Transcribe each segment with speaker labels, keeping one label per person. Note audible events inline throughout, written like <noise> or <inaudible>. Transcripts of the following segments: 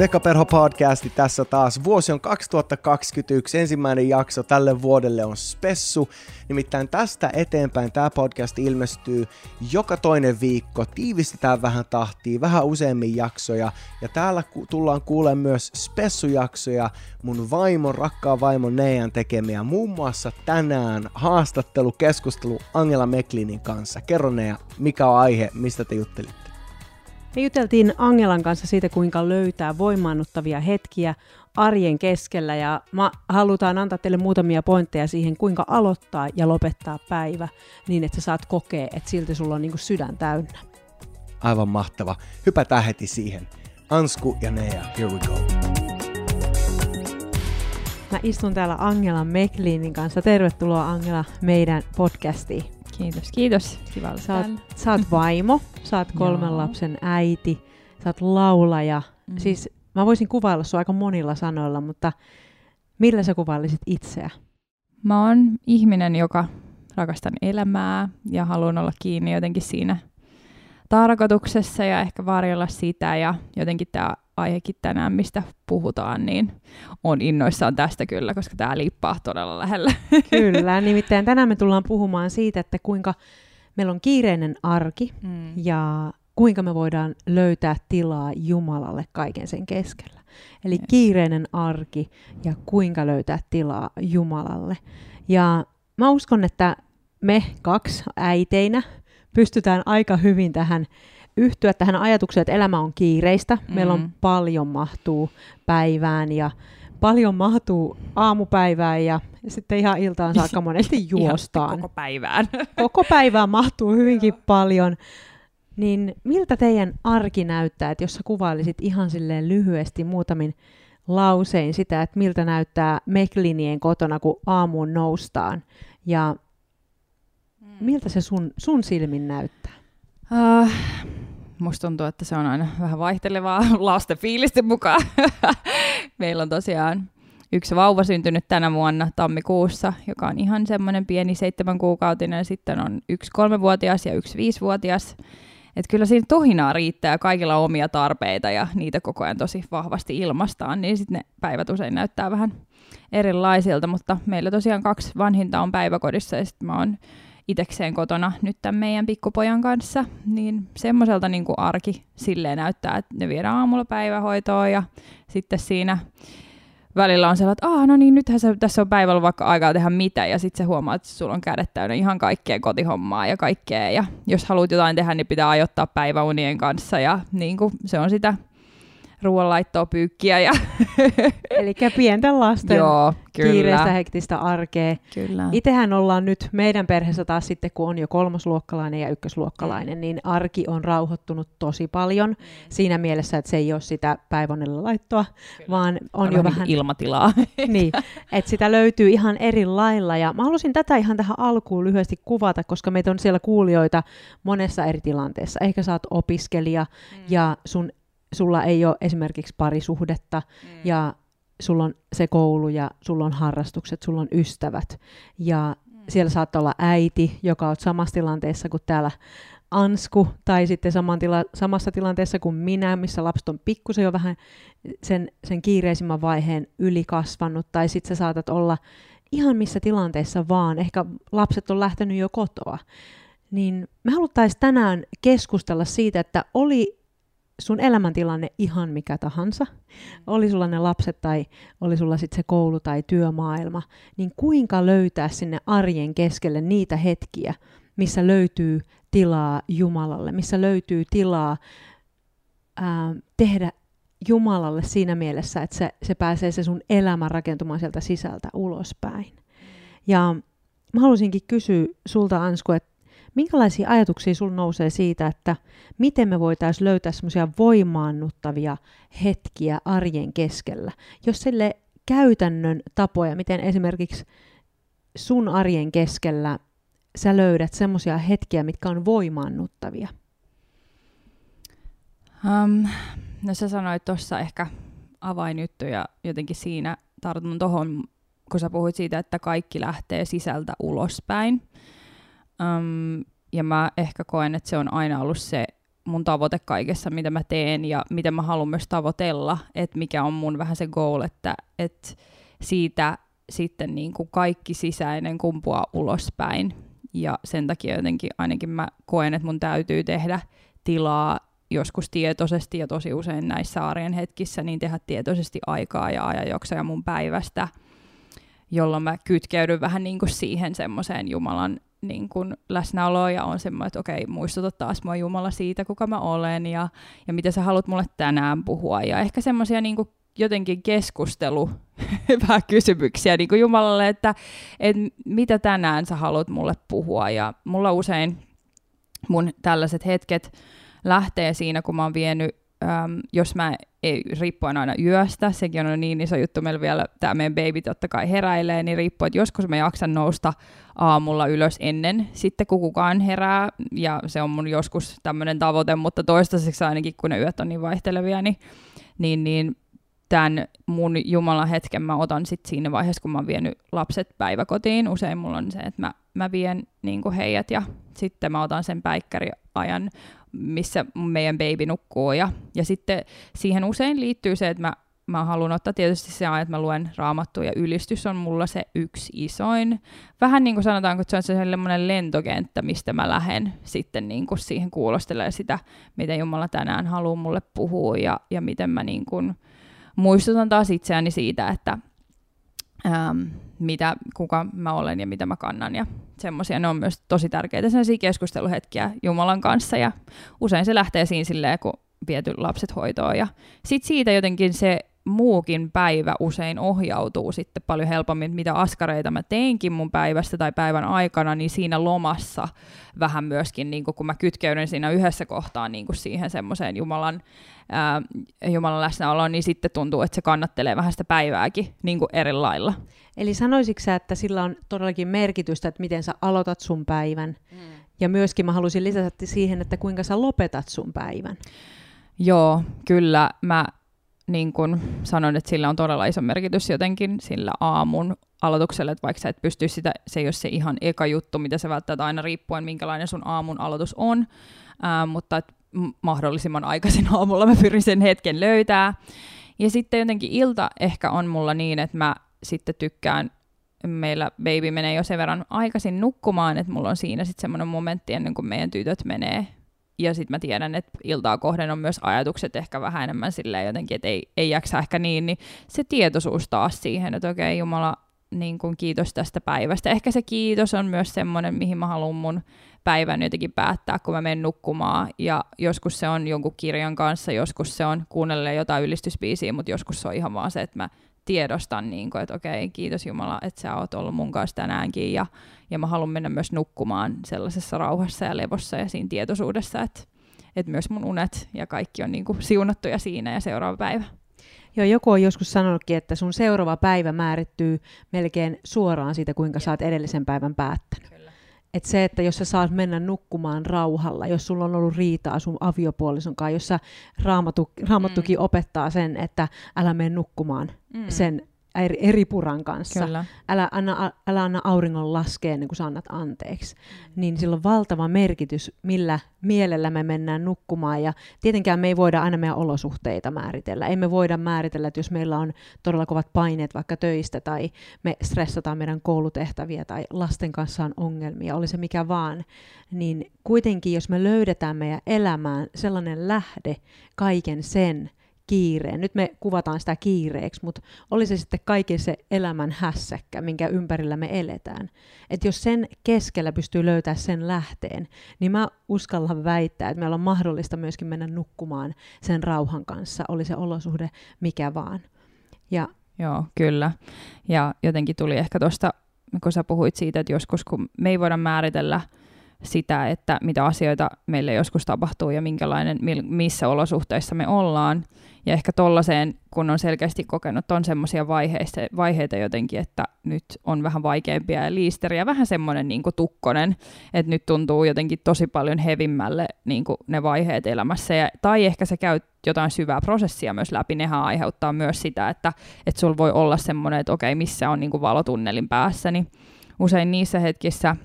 Speaker 1: Pekka Perho podcasti tässä taas. Vuosi on 2021, ensimmäinen jakso tälle vuodelle on spessu. Nimittäin tästä eteenpäin tämä podcast ilmestyy joka toinen viikko. Tiivistetään vähän tahtia, vähän useammin jaksoja. Ja täällä tullaan kuulemaan myös spessujaksoja mun vaimon, rakkaan vaimon Neijan tekemiä. Muun muassa tänään haastattelu, keskustelu Angela Meklinin kanssa. Kerro Neija, mikä on aihe, mistä te juttelitte?
Speaker 2: Me juteltiin Angelan kanssa siitä, kuinka löytää voimaannuttavia hetkiä arjen keskellä ja mä halutaan antaa teille muutamia pointteja siihen, kuinka aloittaa ja lopettaa päivä niin, että sä saat kokea, että silti sulla on niin kuin sydän täynnä.
Speaker 1: Aivan mahtava. Hypätään heti siihen. Ansku ja Nea, here we go.
Speaker 2: Mä istun täällä Angela Meklinin kanssa. Tervetuloa Angela meidän podcastiin.
Speaker 3: Kiitos, kiitos. Kiva olla
Speaker 2: Sä oot, sä oot vaimo, sä oot kolmen
Speaker 3: Joo.
Speaker 2: lapsen äiti, sä oot laulaja.
Speaker 3: Mm.
Speaker 2: Siis mä voisin kuvailla sua aika monilla sanoilla, mutta millä sä kuvailisit itseä?
Speaker 3: Mä oon ihminen, joka rakastan elämää ja haluan olla kiinni jotenkin siinä tarkoituksessa ja ehkä varjella sitä ja jotenkin tämä aihekin tänään, mistä puhutaan, niin on innoissaan tästä kyllä, koska tämä liippaa todella lähellä. <laughs>
Speaker 2: Kyllä, nimittäin tänään me tullaan puhumaan siitä, että kuinka meillä on kiireinen arki
Speaker 3: Mm.
Speaker 2: ja kuinka me voidaan löytää tilaa Jumalalle kaiken sen keskellä. Eli
Speaker 3: Yes.
Speaker 2: kiireinen arki ja kuinka löytää tilaa Jumalalle. Ja mä uskon, että me kaksi äiteinä pystytään aika hyvin tähän yhtyä tähän ajatukseen, että elämä on kiireistä. Mm. Meillä on
Speaker 3: Mm.
Speaker 2: paljon mahtuu päivään ja paljon mahtuu aamupäivään ja sitten ihan iltaan saakka <laughs> monesti juostaan
Speaker 3: koko päivään. <laughs>
Speaker 2: koko päivää mahtuu hyvinkin paljon. Niin miltä teidän arki näyttää, että jos sä kuvailisit ihan silleen lyhyesti muutamin lausein sitä, että miltä näyttää Meklinien kotona, kun aamuun noustaan, ja miltä se sun, sun silmin näyttää?
Speaker 3: Uh, musta tuntuu, että se on aina vähän vaihtelevaa <laughs> lasten fiilisten mukaan. <laughs> Meillä on tosiaan yksi vauva syntynyt tänä vuonna tammikuussa, joka on ihan semmoinen pieni seitsemän kuukautinen. Sitten on yksi kolmevuotias ja yksi viisivuotias. Et kyllä siinä tohinaa riittää kaikilla on omia tarpeita ja niitä koko ajan tosi vahvasti ilmastaan, niin sitten ne päivät usein näyttää vähän erilaisilta, mutta meillä tosiaan kaksi vanhinta on päiväkodissa ja sitten mä oon itekseen kotona nyt tämän meidän pikkupojan kanssa, niin semmoiselta niin kuin arki silleen näyttää, että ne viedään aamulla päivähoitoon ja sitten siinä välillä on sellainen, että ah, no niin, nythän se, tässä on päivällä vaikka aikaa tehdä mitä, ja sitten se huomaa, että sulla on kädet täynnä ihan kaikkea kotihommaa ja kaikkea, ja jos haluat jotain tehdä, niin pitää ajoittaa päiväunien kanssa, ja niin kuin, se on sitä ruoanlaittoa pyykkiä, ja <laughs>
Speaker 2: Eli pienten lasten
Speaker 3: joo,
Speaker 2: kiireistä
Speaker 3: kyllä,
Speaker 2: hektistä arkea.
Speaker 3: kyllä.
Speaker 2: Itsehän ollaan nyt meidän perheessä taas sitten, kun on jo kolmosluokkalainen ja ykkösluokkalainen, niin arki on rauhoittunut tosi paljon siinä mielessä, että se ei ole sitä päivänellä laittoa, vaan on,
Speaker 3: on
Speaker 2: jo
Speaker 3: vähän ilmatilaa. <laughs>
Speaker 2: niin, että sitä löytyy ihan eri lailla. Ja mä halusin tätä ihan tähän alkuun lyhyesti kuvata, koska meitä on siellä kuulijoita monessa eri tilanteessa. Ehkä sä oot opiskelija ja sun, sulla ei ole esimerkiksi parisuhdetta ja sulla on se koulu ja sulla on harrastukset, sulla on ystävät. Ja siellä saattaa olla äiti, joka on samassa tilanteessa kuin täällä Ansku, tai sitten saman tila- samassa tilanteessa kuin minä, missä lapset on pikkusen jo vähän sen, sen kiireisimmän vaiheen yli kasvanut, tai sitten sä saatat olla ihan missä tilanteessa vaan, ehkä lapset on lähtenyt jo kotoa. Niin me haluttaisiin tänään keskustella siitä, että oli sun elämäntilanne ihan mikä tahansa, oli sulla ne lapset tai oli sulla sitten se koulu tai työmaailma, niin kuinka löytää sinne arjen keskelle niitä hetkiä, missä löytyy tilaa Jumalalle, missä löytyy tilaa ää, tehdä Jumalalle siinä mielessä, että se, se pääsee se sun elämä rakentumaan sieltä sisältä ulospäin. Ja mä haluaisinkin kysyä sulta Ansku, että minkälaisia ajatuksia sul nousee siitä, että miten me voitaisiin löytää semmoisia voimaannuttavia hetkiä arjen keskellä, jos sille käytännön tapoja, miten esimerkiksi sun arjen keskellä sä löydät semmoisia hetkiä, mitkä on voimaannuttavia.
Speaker 3: Um, no sä sanoit tuossa ehkä avainjuttu ja jotenkin siinä tartun tuohon, kun sä puhuit siitä, että kaikki lähtee sisältä ulospäin. Um, ja mä ehkä koen, että se on aina ollut se mun tavoite kaikessa, mitä mä teen ja miten mä haluan myös tavoitella, että mikä on mun vähän se goal, että, että siitä sitten niin kuin kaikki sisäinen kumpuaa ulospäin. Ja sen takia jotenkin ainakin mä koen, että mun täytyy tehdä tilaa joskus tietoisesti ja tosi usein näissä arjen hetkissä, niin tehdä tietoisesti aikaa ja ajanjaksoja mun päivästä, jolloin mä kytkeydyn vähän niin kuin siihen semmoiseen Jumalan niin kuin läsnäoloon ja on semmoinen, että okei, muistuta taas mua Jumala siitä, kuka mä olen ja, ja mitä sä haluat mulle tänään puhua. Ja ehkä semmoisia niin jotenkin keskustelu, <laughs> vähän kysymyksiä niin kuin Jumalalle, että, että mitä tänään sä haluat mulle puhua. Ja mulla usein mun tällaiset hetket lähtee siinä, kun mä oon vienyt, äm, jos mä, ei, riippuen aina yöstä, sekin on niin iso juttu, meillä vielä tämä meidän baby totta kai heräilee, niin riippuu, että joskus mä jaksan nousta aamulla ylös ennen sitten, kun kukaan herää, ja se on mun joskus tämmöinen tavoite, mutta toistaiseksi ainakin, kun ne yöt on niin vaihtelevia, niin, niin, niin tämän mun Jumalan hetken mä otan sitten siinä vaiheessa, kun mä oon vienyt lapset päiväkotiin. Usein mulla on se, että mä, mä vien niin heidät ja sitten mä otan sen päikkäriajan, missä meidän baby nukkuu. Ja, ja sitten siihen usein liittyy se, että mä, mä haluan ottaa tietysti se että mä luen raamattua ja ylistys on mulla se yksi isoin. Vähän niin kuin sanotaanko, että se on sellainen lentokenttä, mistä mä lähden sitten niin kuin siihen kuulostelee sitä, mitä Jumala tänään haluaa mulle puhua ja, ja miten mä niin kuin, muistutan taas itseäni siitä, että ähm, mitä, kuka mä olen ja mitä mä kannan. Ja semmoisia, ne on myös tosi tärkeitä sellaisia keskusteluhetkiä Jumalan kanssa. Ja usein se lähtee siinä silleen, kun viety lapset hoitoon. Ja sitten siitä jotenkin se muukin päivä usein ohjautuu sitten paljon helpommin, mitä askareita mä teinkin mun päivästä tai päivän aikana, niin siinä lomassa vähän myöskin, niin kun mä kytkeydyn siinä yhdessä kohtaa niin siihen semmoiseen Jumalan, ää, Jumalan läsnäoloon, niin sitten tuntuu, että se kannattelee vähän sitä päivääkin niin eri lailla.
Speaker 2: Eli sanoisitko sä, että sillä on todellakin merkitystä, että miten sä aloitat sun päivän, mm. ja myöskin mä haluaisin lisätä siihen, että kuinka sä lopetat sun päivän.
Speaker 3: Joo, kyllä. Mä niin kuin sanoin, että sillä on todella iso merkitys jotenkin sillä aamun aloitukselle, että vaikka sä et pysty sitä, se ei ole se ihan eka juttu, mitä se välttämättä aina riippuen, minkälainen sun aamun aloitus on, ää, mutta että mahdollisimman aikaisin <laughs> aamulla mä pyrin sen hetken löytää. Ja sitten jotenkin ilta ehkä on mulla niin, että mä sitten tykkään, meillä baby menee jo sen verran aikaisin nukkumaan, että mulla on siinä sitten semmoinen momentti ennen kuin meidän tytöt menee ja sitten mä tiedän, että iltaa kohden on myös ajatukset ehkä vähän enemmän silleen jotenkin, että ei, ei jaksa ehkä niin, niin se tietoisuus taas siihen, että okei Jumala, niin kuin kiitos tästä päivästä. Ehkä se kiitos on myös semmoinen, mihin mä haluan mun päivän jotenkin päättää, kun mä menen nukkumaan. Ja joskus se on jonkun kirjan kanssa, joskus se on kuunnella jotain ylistysbiisiä, mutta joskus se on ihan vaan se, että mä tiedostan, niin kuin, että okei, kiitos Jumala, että sä oot ollut mun kanssa tänäänkin ja, ja mä haluan mennä myös nukkumaan sellaisessa rauhassa ja levossa ja siinä tietoisuudessa, että, että myös mun unet ja kaikki on niin kuin siunattuja siinä ja seuraava päivä.
Speaker 2: Joo, joku on joskus sanonutkin, että sun seuraava päivä määrittyy melkein suoraan siitä, kuinka sä oot edellisen päivän päättänyt. Et se, että jos sä saat mennä nukkumaan rauhalla, jos sulla on ollut riitaa sun aviopuolison kanssa, jossa raamatu, raamattukin mm. opettaa sen, että älä mene nukkumaan mm. sen eri, eri puran kanssa. Kyllä. Älä, anna, älä anna auringon laskea ennen kuin sä annat anteeksi. Mm. Niin sillä on valtava merkitys, millä mielellä me mennään nukkumaan. Ja tietenkään me ei voida aina meidän olosuhteita määritellä. Ei me voida määritellä, että jos meillä on todella kovat paineet vaikka töistä tai me stressataan meidän koulutehtäviä tai lasten kanssa on ongelmia, oli se mikä vaan, niin kuitenkin jos me löydetään meidän elämään sellainen lähde kaiken sen, kiireen. Nyt me kuvataan sitä kiireeksi, mutta oli se sitten kaiken se elämän hässäkkä, minkä ympärillä me eletään. Että jos sen keskellä pystyy löytämään sen lähteen, niin mä uskallan väittää, että meillä on mahdollista myöskin mennä nukkumaan sen rauhan kanssa, oli se olosuhde mikä vaan.
Speaker 3: Ja Joo, kyllä. Ja jotenkin tuli ehkä tuosta, kun sä puhuit siitä, että joskus kun me ei voida määritellä sitä, että mitä asioita meille joskus tapahtuu ja minkälainen, missä olosuhteissa me ollaan, ja ehkä tollaiseen, kun on selkeästi kokenut, on semmoisia vaiheita jotenkin, että nyt on vähän vaikeampia ja liisteriä, vähän semmoinen niin tukkonen, että nyt tuntuu jotenkin tosi paljon hevimmälle niin ne vaiheet elämässä. Ja, tai ehkä se käy jotain syvää prosessia myös läpi, nehän aiheuttaa myös sitä, että, että sulla voi olla semmoinen, että okei, missä on niin valotunnelin päässä, niin usein niissä hetkissä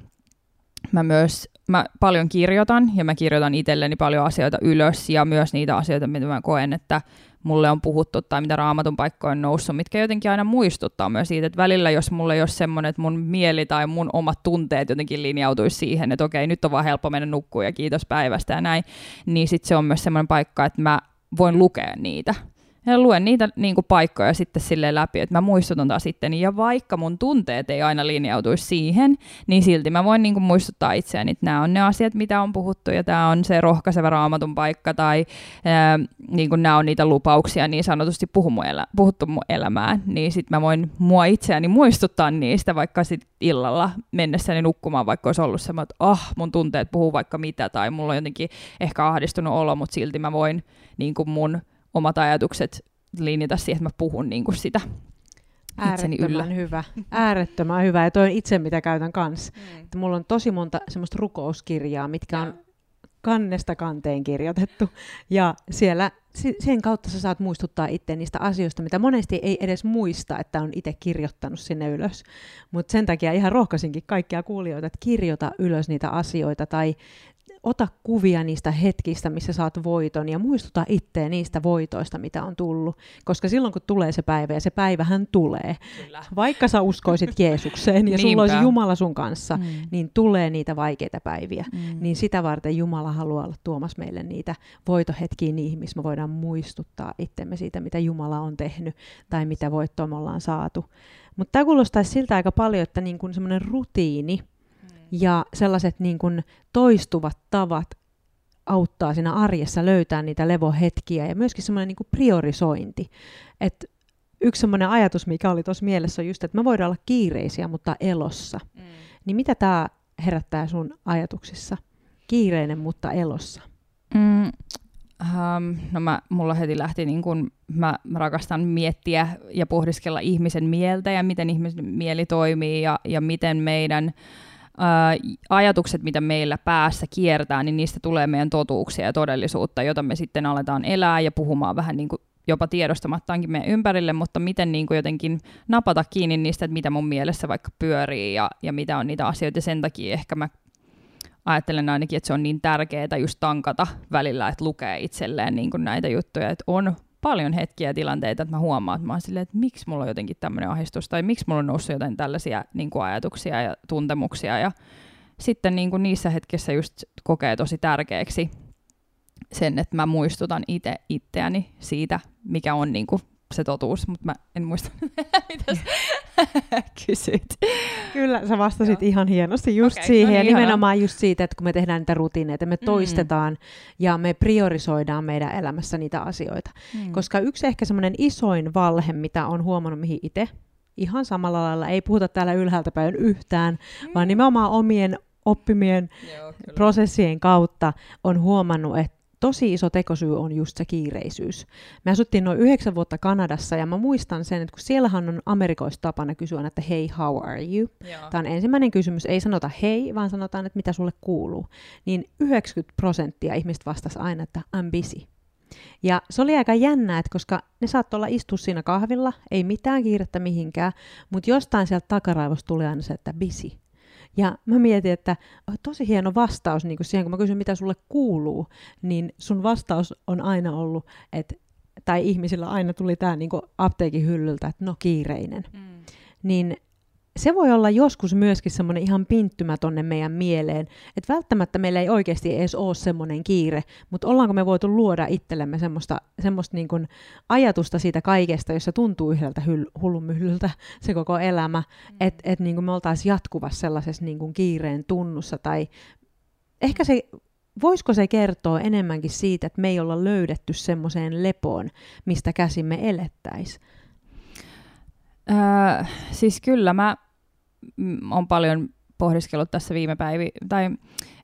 Speaker 3: mä myös mä paljon kirjoitan ja mä kirjoitan itselleni paljon asioita ylös ja myös niitä asioita, mitä mä koen, että mulle on puhuttu tai mitä raamatun paikkoja on noussut, mitkä jotenkin aina muistuttaa myös siitä, että välillä jos mulle ei ole semmoinen, että mun mieli tai mun omat tunteet jotenkin linjautuisi siihen, että okei, nyt on vaan helppo mennä nukkuun ja kiitos päivästä ja näin, niin sitten se on myös semmoinen paikka, että mä voin lukea niitä ja luen niitä niin kuin paikkoja sitten sille läpi, että mä muistutan taas sitten. Ja vaikka mun tunteet ei aina linjautuisi siihen, niin silti mä voin niin kuin muistuttaa itseäni, että nämä on ne asiat, mitä on puhuttu, ja tämä on se rohkaiseva raamatun paikka, tai ää, niin kuin nämä on niitä lupauksia niin sanotusti puhu mun elä, puhuttu mun elämään, niin sitten mä voin mua itseäni muistuttaa niistä vaikka sit illalla mennessäni nukkumaan, vaikka olisi ollut semmoinen, että ah, mun tunteet puhuu vaikka mitä, tai mulla on jotenkin ehkä ahdistunut olo, mutta silti mä voin niin kuin mun omat ajatukset linjata siihen, että mä puhun niin kuin sitä itseni yllä.
Speaker 2: hyvä. <laughs> Äärettömän hyvä. Ja toi on itse, mitä käytän kanssa. Mm. Että mulla on tosi monta semmoista rukouskirjaa, mitkä on kannesta kanteen kirjoitettu. Ja siellä sen kautta sä saat muistuttaa itse niistä asioista, mitä monesti ei edes muista, että on itse kirjoittanut sinne ylös. Mutta sen takia ihan rohkaisinkin kaikkia kuulijoita, että kirjoita ylös niitä asioita tai ota kuvia niistä hetkistä, missä saat voiton ja muistuta itseä niistä voitoista, mitä on tullut. Koska silloin kun tulee se päivä, ja se päivähän tulee, Kyllä. vaikka sä uskoisit <laughs> Jeesukseen ja sulla olisi Jumala sun kanssa, mm. niin tulee niitä vaikeita päiviä. Mm. Niin sitä varten Jumala haluaa olla tuomassa meille niitä voitohetkiä niihin, missä me voidaan muistuttaa itsemme siitä, mitä Jumala on tehnyt tai mitä voittoa me ollaan saatu. Mutta tämä kuulostaisi siltä aika paljon, että niin semmoinen rutiini, ja sellaiset niin kuin toistuvat tavat auttaa siinä arjessa löytää niitä levohetkiä ja myöskin semmoinen niin kuin priorisointi. Et yksi semmoinen ajatus, mikä oli tuossa mielessä, on just, että me voidaan olla kiireisiä, mutta elossa. Mm. Niin mitä tämä herättää sun ajatuksissa? Kiireinen, mutta elossa.
Speaker 3: Mm, um, no mä, mulla heti lähti, niin kun, mä, mä rakastan miettiä ja pohdiskella ihmisen mieltä ja miten ihmisen mieli toimii ja, ja miten meidän ajatukset, mitä meillä päässä kiertää, niin niistä tulee meidän totuuksia ja todellisuutta, jota me sitten aletaan elää ja puhumaan vähän niin kuin jopa tiedostamattaankin meidän ympärille, mutta miten niin kuin jotenkin napata kiinni niistä, että mitä mun mielessä vaikka pyörii ja, ja mitä on niitä asioita. Sen takia ehkä mä ajattelen ainakin, että se on niin tärkeää just tankata välillä, että lukee itselleen niin kuin näitä juttuja, että on paljon hetkiä ja tilanteita, että mä huomaan, että mä oon silleen, että miksi mulla on jotenkin tämmöinen ahdistus, tai miksi mulla on noussut jotain tällaisia niin kuin ajatuksia ja tuntemuksia, ja sitten niin kuin niissä hetkissä just kokee tosi tärkeäksi sen, että mä muistutan itse itseäni siitä, mikä on niin kuin se totuus, mutta mä en muista, <laughs> mitä <laughs> kysyit.
Speaker 2: Kyllä, sä vastasit Joo. ihan hienosti just okay, siihen, no niin, ja nimenomaan just siitä, että kun me tehdään niitä rutiineita, me mm. toistetaan ja me priorisoidaan meidän elämässä niitä asioita. Mm. Koska yksi ehkä semmoinen isoin valhe, mitä on huomannut, mihin itse ihan samalla lailla, ei puhuta täällä ylhäältä päin yhtään, mm. vaan nimenomaan omien oppimien Joo, prosessien kautta on huomannut, että tosi iso tekosyy on just se kiireisyys. Me asuttiin noin yhdeksän vuotta Kanadassa ja mä muistan sen, että kun siellähän on amerikoista tapana kysyä, että hei, how are you? Joo. Tämä on ensimmäinen kysymys, ei sanota hei, vaan sanotaan, että mitä sulle kuuluu. Niin 90 prosenttia ihmistä vastasi aina, että I'm busy. Ja se oli aika jännää, että koska ne saattoi olla istua siinä kahvilla, ei mitään kiirettä mihinkään, mutta jostain sieltä takaraivosta tuli aina se, että busy. Ja mä mietin, että tosi hieno vastaus niin kuin siihen, kun mä kysyn, mitä sulle kuuluu, niin sun vastaus on aina ollut, että tai ihmisillä aina tuli tämä niin apteekin hyllyltä, että no kiireinen. Mm. Niin se voi olla joskus myöskin semmoinen ihan pinttymä tonne meidän mieleen, että välttämättä meillä ei oikeasti edes ole semmoinen kiire, mutta ollaanko me voitu luoda itsellemme semmoista, semmoista niin kuin ajatusta siitä kaikesta, jossa tuntuu yhdeltä hyl- hullumyllyltä se koko elämä, mm. että et niin me oltaisiin jatkuvassa sellaisessa niin kuin kiireen tunnussa, tai ehkä se voisiko se kertoa enemmänkin siitä, että me ei olla löydetty semmoiseen lepoon, mistä käsimme elettäisiin?
Speaker 3: Öö, siis kyllä mä on paljon pohdiskellut tässä viime päivi, tai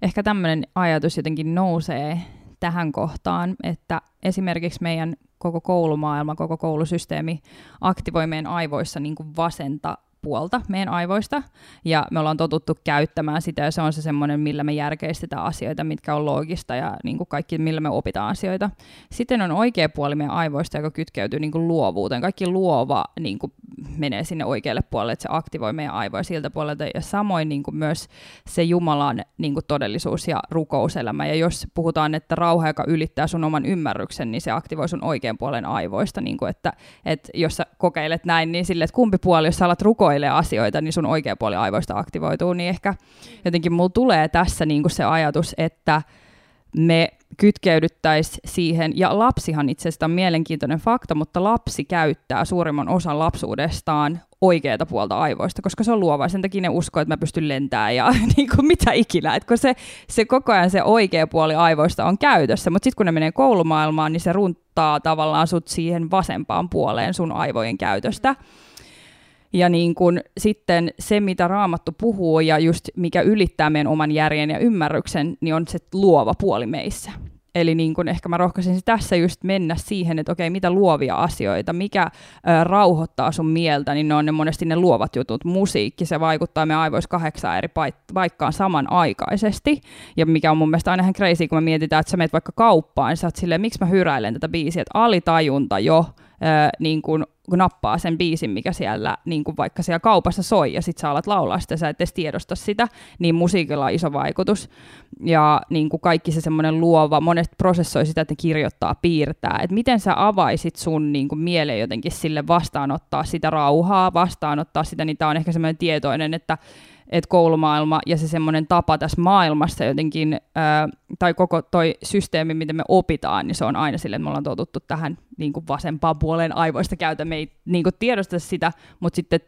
Speaker 3: ehkä tämmöinen ajatus jotenkin nousee tähän kohtaan, että esimerkiksi meidän koko koulumaailma, koko koulusysteemi aktivoi meidän aivoissa niin kuin vasenta puolta meidän aivoista, ja me ollaan totuttu käyttämään sitä, ja se on se semmoinen, millä me järkeistetään asioita, mitkä on loogista, ja niin kuin kaikki, millä me opitaan asioita. Sitten on oikea puoli meidän aivoista, joka kytkeytyy niin kuin luovuuteen. Kaikki luova niin kuin menee sinne oikealle puolelle, että se aktivoi meidän aivoja siltä puolelta, ja samoin niin kuin myös se Jumalan niin kuin todellisuus ja rukouselämä, ja jos puhutaan, että rauha, joka ylittää sun oman ymmärryksen, niin se aktivoi sun oikean puolen aivoista, niin kuin että, että jos sä kokeilet näin, niin sille, että kumpi puoli, jos sä alat rukoilee asioita, niin sun oikea puoli aivoista aktivoituu, niin ehkä jotenkin mulla tulee tässä niin kuin se ajatus, että me kytkeydyttäisiin siihen, ja lapsihan itse asiassa on mielenkiintoinen fakta, mutta lapsi käyttää suurimman osan lapsuudestaan oikeata puolta aivoista, koska se on luova. Sen takia ne uskoo, että mä pystyn lentämään ja <laughs> niin kuin mitä ikinä. Et kun se, se koko ajan se oikea puoli aivoista on käytössä, mutta sitten kun ne menee koulumaailmaan, niin se runttaa tavallaan sut siihen vasempaan puoleen sun aivojen käytöstä. Ja niin kun sitten se, mitä Raamattu puhuu ja just mikä ylittää meidän oman järjen ja ymmärryksen, niin on se luova puoli meissä. Eli niin kun ehkä mä rohkaisin tässä just mennä siihen, että okei, mitä luovia asioita, mikä ö, rauhoittaa sun mieltä, niin ne on ne monesti ne luovat jutut. Musiikki, se vaikuttaa meidän aivoissa kahdeksaan eri paikkaan samanaikaisesti. Ja mikä on mun mielestä aina ihan crazy, kun me mietitään, että sä meet vaikka kauppaan, niin sä oot silleen, miksi mä hyräilen tätä biisiä, että alitajunta jo niin kun nappaa sen biisin, mikä siellä niin kuin vaikka siellä kaupassa soi, ja sit sä alat laulaa sitä, sä et edes tiedosta sitä, niin musiikilla on iso vaikutus. Ja niin kuin kaikki se semmoinen luova, monet prosessoi sitä, että ne kirjoittaa, piirtää, että miten sä avaisit sun niin kuin mieleen jotenkin sille vastaanottaa sitä rauhaa, vastaanottaa sitä, niin tää on ehkä semmoinen tietoinen, että että koulumaailma ja se semmoinen tapa tässä maailmassa jotenkin, ää, tai koko toi systeemi, miten me opitaan, niin se on aina sille, että me ollaan totuttu tähän niin kuin vasempaan puoleen aivoista käytä, me ei niin kuin tiedosta sitä, mutta sitten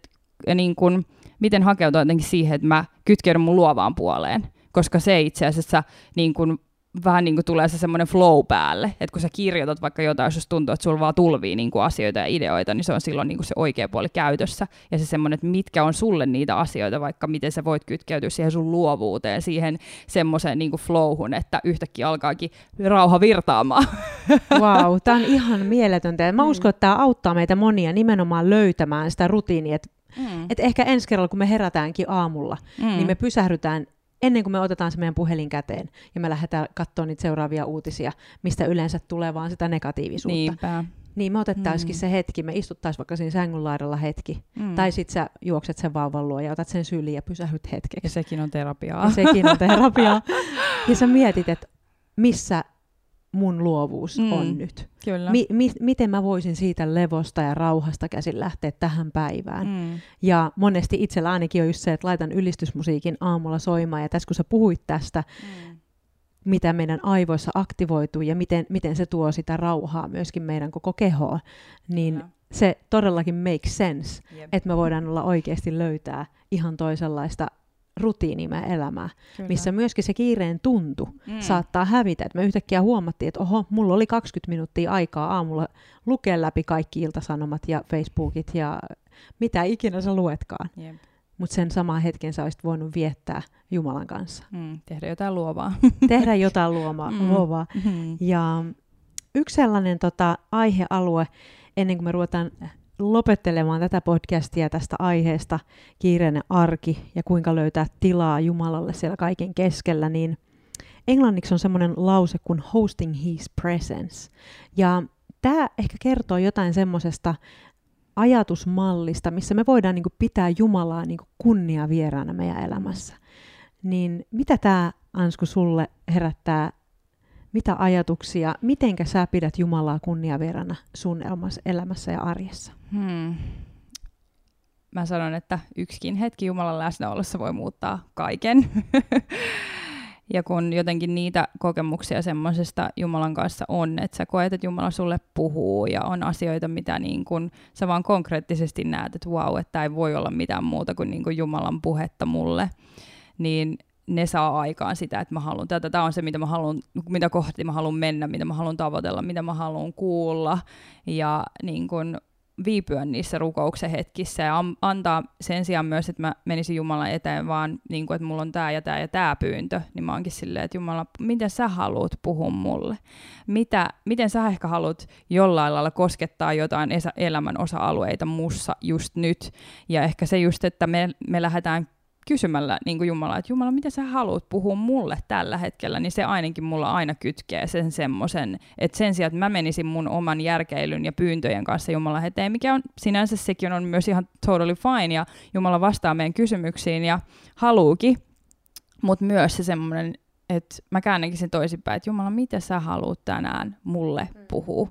Speaker 3: niin kuin, miten hakeutua jotenkin siihen, että mä kytkeydyn mun luovaan puoleen, koska se itse asiassa niin kuin vähän niin kuin tulee se semmoinen flow päälle, että kun sä kirjoitat vaikka jotain, jos tuntuu, että sulla vaan tulvii niin kuin asioita ja ideoita, niin se on silloin niin kuin se oikea puoli käytössä. Ja se semmoinen, että mitkä on sulle niitä asioita, vaikka miten sä voit kytkeytyä siihen sun luovuuteen, siihen semmoiseen niin kuin flowhun, että yhtäkkiä alkaakin rauha virtaamaan. <laughs>
Speaker 2: Wow, tämä on ihan mieletöntä. Mä mm. uskon, että tämä auttaa meitä monia nimenomaan löytämään sitä rutiinia, että Mm. Et ehkä ensi kerralla, kun me herätäänkin aamulla, mm. niin me pysähdytään ennen kuin me otetaan se meidän puhelin käteen ja me lähdetään katsoa niitä seuraavia uutisia, mistä yleensä tulee vaan sitä negatiivisuutta.
Speaker 3: Niinpä.
Speaker 2: Niin me otettaisikin mm. se hetki, me istuttaisiin vaikka siinä sängyn laidalla hetki, mm. tai sitten sä juokset sen vauvan luo ja otat sen syliin ja pysähyt hetkeksi.
Speaker 3: Ja sekin on terapiaa.
Speaker 2: Ja sekin on terapiaa. <laughs> ja sä mietit, että missä mun luovuus mm, on nyt.
Speaker 3: Kyllä.
Speaker 2: Mi- mi- miten mä voisin siitä levosta ja rauhasta käsin lähteä tähän päivään. Mm. Ja monesti itsellä ainakin on just se, että laitan ylistysmusiikin aamulla soimaan, ja tässä kun sä puhuit tästä, mm. mitä meidän aivoissa aktivoituu ja miten, miten se tuo sitä rauhaa myöskin meidän koko kehoon, niin Kyllä. se todellakin makes sense, yep. että me voidaan olla oikeasti löytää ihan toisenlaista rutiini meidän elämää, Kyllä. missä myöskin se kiireen tuntu mm. saattaa hävitä. Et me yhtäkkiä huomattiin, että oho, mulla oli 20 minuuttia aikaa aamulla lukea läpi kaikki iltasanomat ja Facebookit ja mitä ikinä sä luetkaan. Yep. Mutta sen samaan hetken sä olisit voinut viettää Jumalan kanssa.
Speaker 3: Mm, tehdä jotain luovaa. <laughs>
Speaker 2: tehdä jotain luovaa. mm. luovaa. Mm-hmm. Ja yksi sellainen tota, aihealue, ennen kuin me ruvetaan lopettelemaan tätä podcastia tästä aiheesta, kiireinen arki ja kuinka löytää tilaa Jumalalle siellä kaiken keskellä, niin englanniksi on semmoinen lause kuin hosting his presence. Ja tämä ehkä kertoo jotain semmoisesta ajatusmallista, missä me voidaan niin pitää Jumalaa niin kunnia vieraana meidän elämässä. Niin mitä tämä, Ansku, sulle herättää mitä ajatuksia, mitenkä sä pidät Jumalaa kunniaverana sun elämässä ja arjessa? Hmm.
Speaker 3: Mä sanon, että yksikin hetki Jumalan läsnäolossa voi muuttaa kaiken. <laughs> ja kun jotenkin niitä kokemuksia semmoisesta Jumalan kanssa on, että sä koet, että Jumala sulle puhuu ja on asioita, mitä niin kun sä vaan konkreettisesti näet, että wow, että ei voi olla mitään muuta kuin, niin kuin Jumalan puhetta mulle, niin ne saa aikaan sitä, että mä haluan tätä. Tämä on se, mitä mä haluan, mitä kohti mä haluan mennä, mitä mä haluan tavoitella, mitä mä haluan kuulla. Ja niin kun, viipyä niissä rukouksen hetkissä ja antaa sen sijaan myös, että mä menisin Jumalan eteen vaan, niin kuin, että mulla on tämä ja tämä ja tämä pyyntö, niin mä oonkin silleen, että Jumala, miten sä haluat puhua mulle? Mitä, miten sä ehkä haluat jollain lailla koskettaa jotain elämän osa-alueita mussa just nyt? Ja ehkä se just, että me, me lähdetään kysymällä niin kuin Jumala, että Jumala, mitä sä haluat puhua mulle tällä hetkellä, niin se ainakin mulla aina kytkee sen semmoisen, että sen sijaan, että mä menisin mun oman järkeilyn ja pyyntöjen kanssa Jumala eteen, mikä on sinänsä sekin on myös ihan totally fine, ja Jumala vastaa meidän kysymyksiin ja haluukin, mutta myös se semmoinen, että mä käännänkin sen toisinpäin, että Jumala, mitä sä haluat tänään mulle mm. puhua,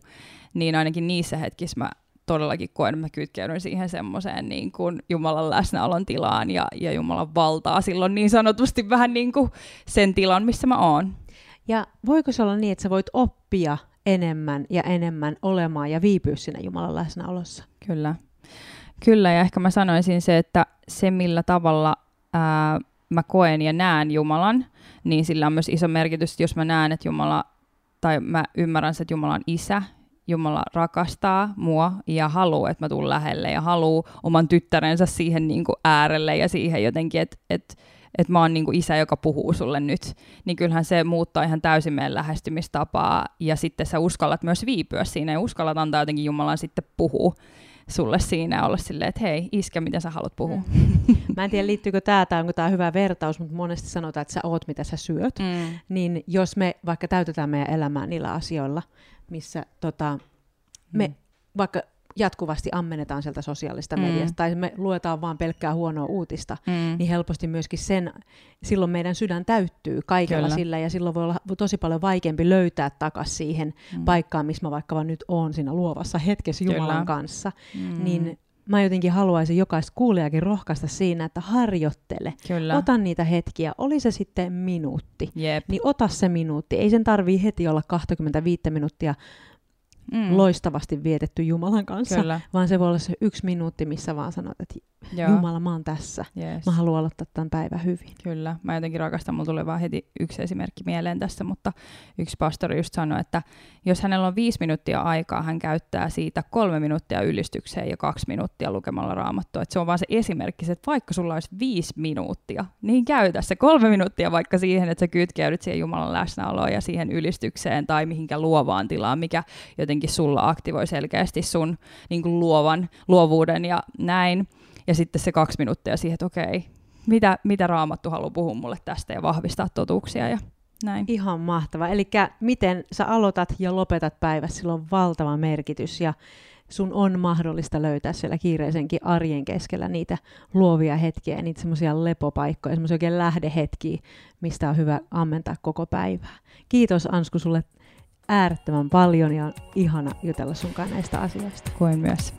Speaker 3: niin ainakin niissä hetkissä mä todellakin koen, että mä kytkeydyn siihen semmoiseen niin kuin Jumalan läsnäolon tilaan ja, ja Jumalan valtaa silloin niin sanotusti vähän niin kuin sen tilan, missä mä oon.
Speaker 2: Ja voiko se olla niin, että sä voit oppia enemmän ja enemmän olemaan ja viipyä siinä Jumalan läsnäolossa?
Speaker 3: Kyllä. Kyllä, ja ehkä mä sanoisin se, että se millä tavalla ää, mä koen ja näen Jumalan, niin sillä on myös iso merkitys, jos mä näen, että Jumala, tai mä ymmärrän, että Jumala on isä, Jumala rakastaa mua ja haluaa, että mä tulen lähelle ja haluaa oman tyttärensä siihen niin kuin äärelle ja siihen jotenkin, että et, et mä oon niin kuin isä, joka puhuu sulle nyt, niin kyllähän se muuttaa ihan täysin meidän lähestymistapaa ja sitten sä uskallat myös viipyä siinä ja uskallat antaa jotenkin Jumalan sitten puhua sulle siinä olla silleen, että hei, iskä, mitä sä haluat puhua.
Speaker 2: Mm. Mä en tiedä, liittyykö tämä tai onko tämä hyvä vertaus, mutta monesti sanotaan, että sä oot, mitä sä syöt. Mm. Niin jos me vaikka täytetään meidän elämää niillä asioilla, missä tota, me mm. vaikka jatkuvasti ammennetaan sieltä sosiaalista mm. mediasta, tai me luetaan vaan pelkkää huonoa uutista, mm. niin helposti myöskin sen, silloin meidän sydän täyttyy kaikella Kyllä. sillä, ja silloin voi olla tosi paljon vaikeampi löytää takaisin siihen mm. paikkaan, missä mä vaikka vaan nyt oon siinä luovassa hetkessä Jumalan Kyllä. kanssa, mm. niin mä jotenkin haluaisin jokaista kuulijakin rohkaista siinä, että harjoittele. Kyllä. Ota niitä hetkiä, oli se sitten minuutti, Jep. niin ota se minuutti. Ei sen tarvii heti olla 25 minuuttia mm. loistavasti vietetty Jumalan kanssa, Kyllä. vaan se voi olla se yksi minuutti, missä vaan sanot, että Joo. Jumala, mä oon tässä. Yes. Mä haluan aloittaa tämän päivän hyvin.
Speaker 3: Kyllä, mä jotenkin rakastan, mulla tulee vaan heti yksi esimerkki mieleen tässä, mutta yksi pastori just sanoi, että jos hänellä on viisi minuuttia aikaa, hän käyttää siitä kolme minuuttia ylistykseen ja kaksi minuuttia lukemalla raamattua. Että se on vaan se esimerkki, että vaikka sulla olisi viisi minuuttia, niin käytä se kolme minuuttia vaikka siihen, että sä kytkeydyt siihen Jumalan läsnäoloon ja siihen ylistykseen tai mihinkä luovaan tilaan, mikä jotenkin sulla aktivoi selkeästi sun niin kuin luovan, luovuuden ja näin. Ja sitten se kaksi minuuttia siihen, että okei, mitä, mitä Raamattu haluaa puhua mulle tästä ja vahvistaa totuuksia ja näin.
Speaker 2: Ihan mahtava. Eli miten sä aloitat ja lopetat päivässä, sillä on valtava merkitys ja sun on mahdollista löytää siellä kiireisenkin arjen keskellä niitä luovia hetkiä, niitä semmoisia lepopaikkoja, semmoisia oikein lähdehetkiä, mistä on hyvä ammentaa koko päivää. Kiitos Ansku sulle äärettömän paljon ja on ihana jutella sunkaan näistä asioista.
Speaker 3: Koen myös.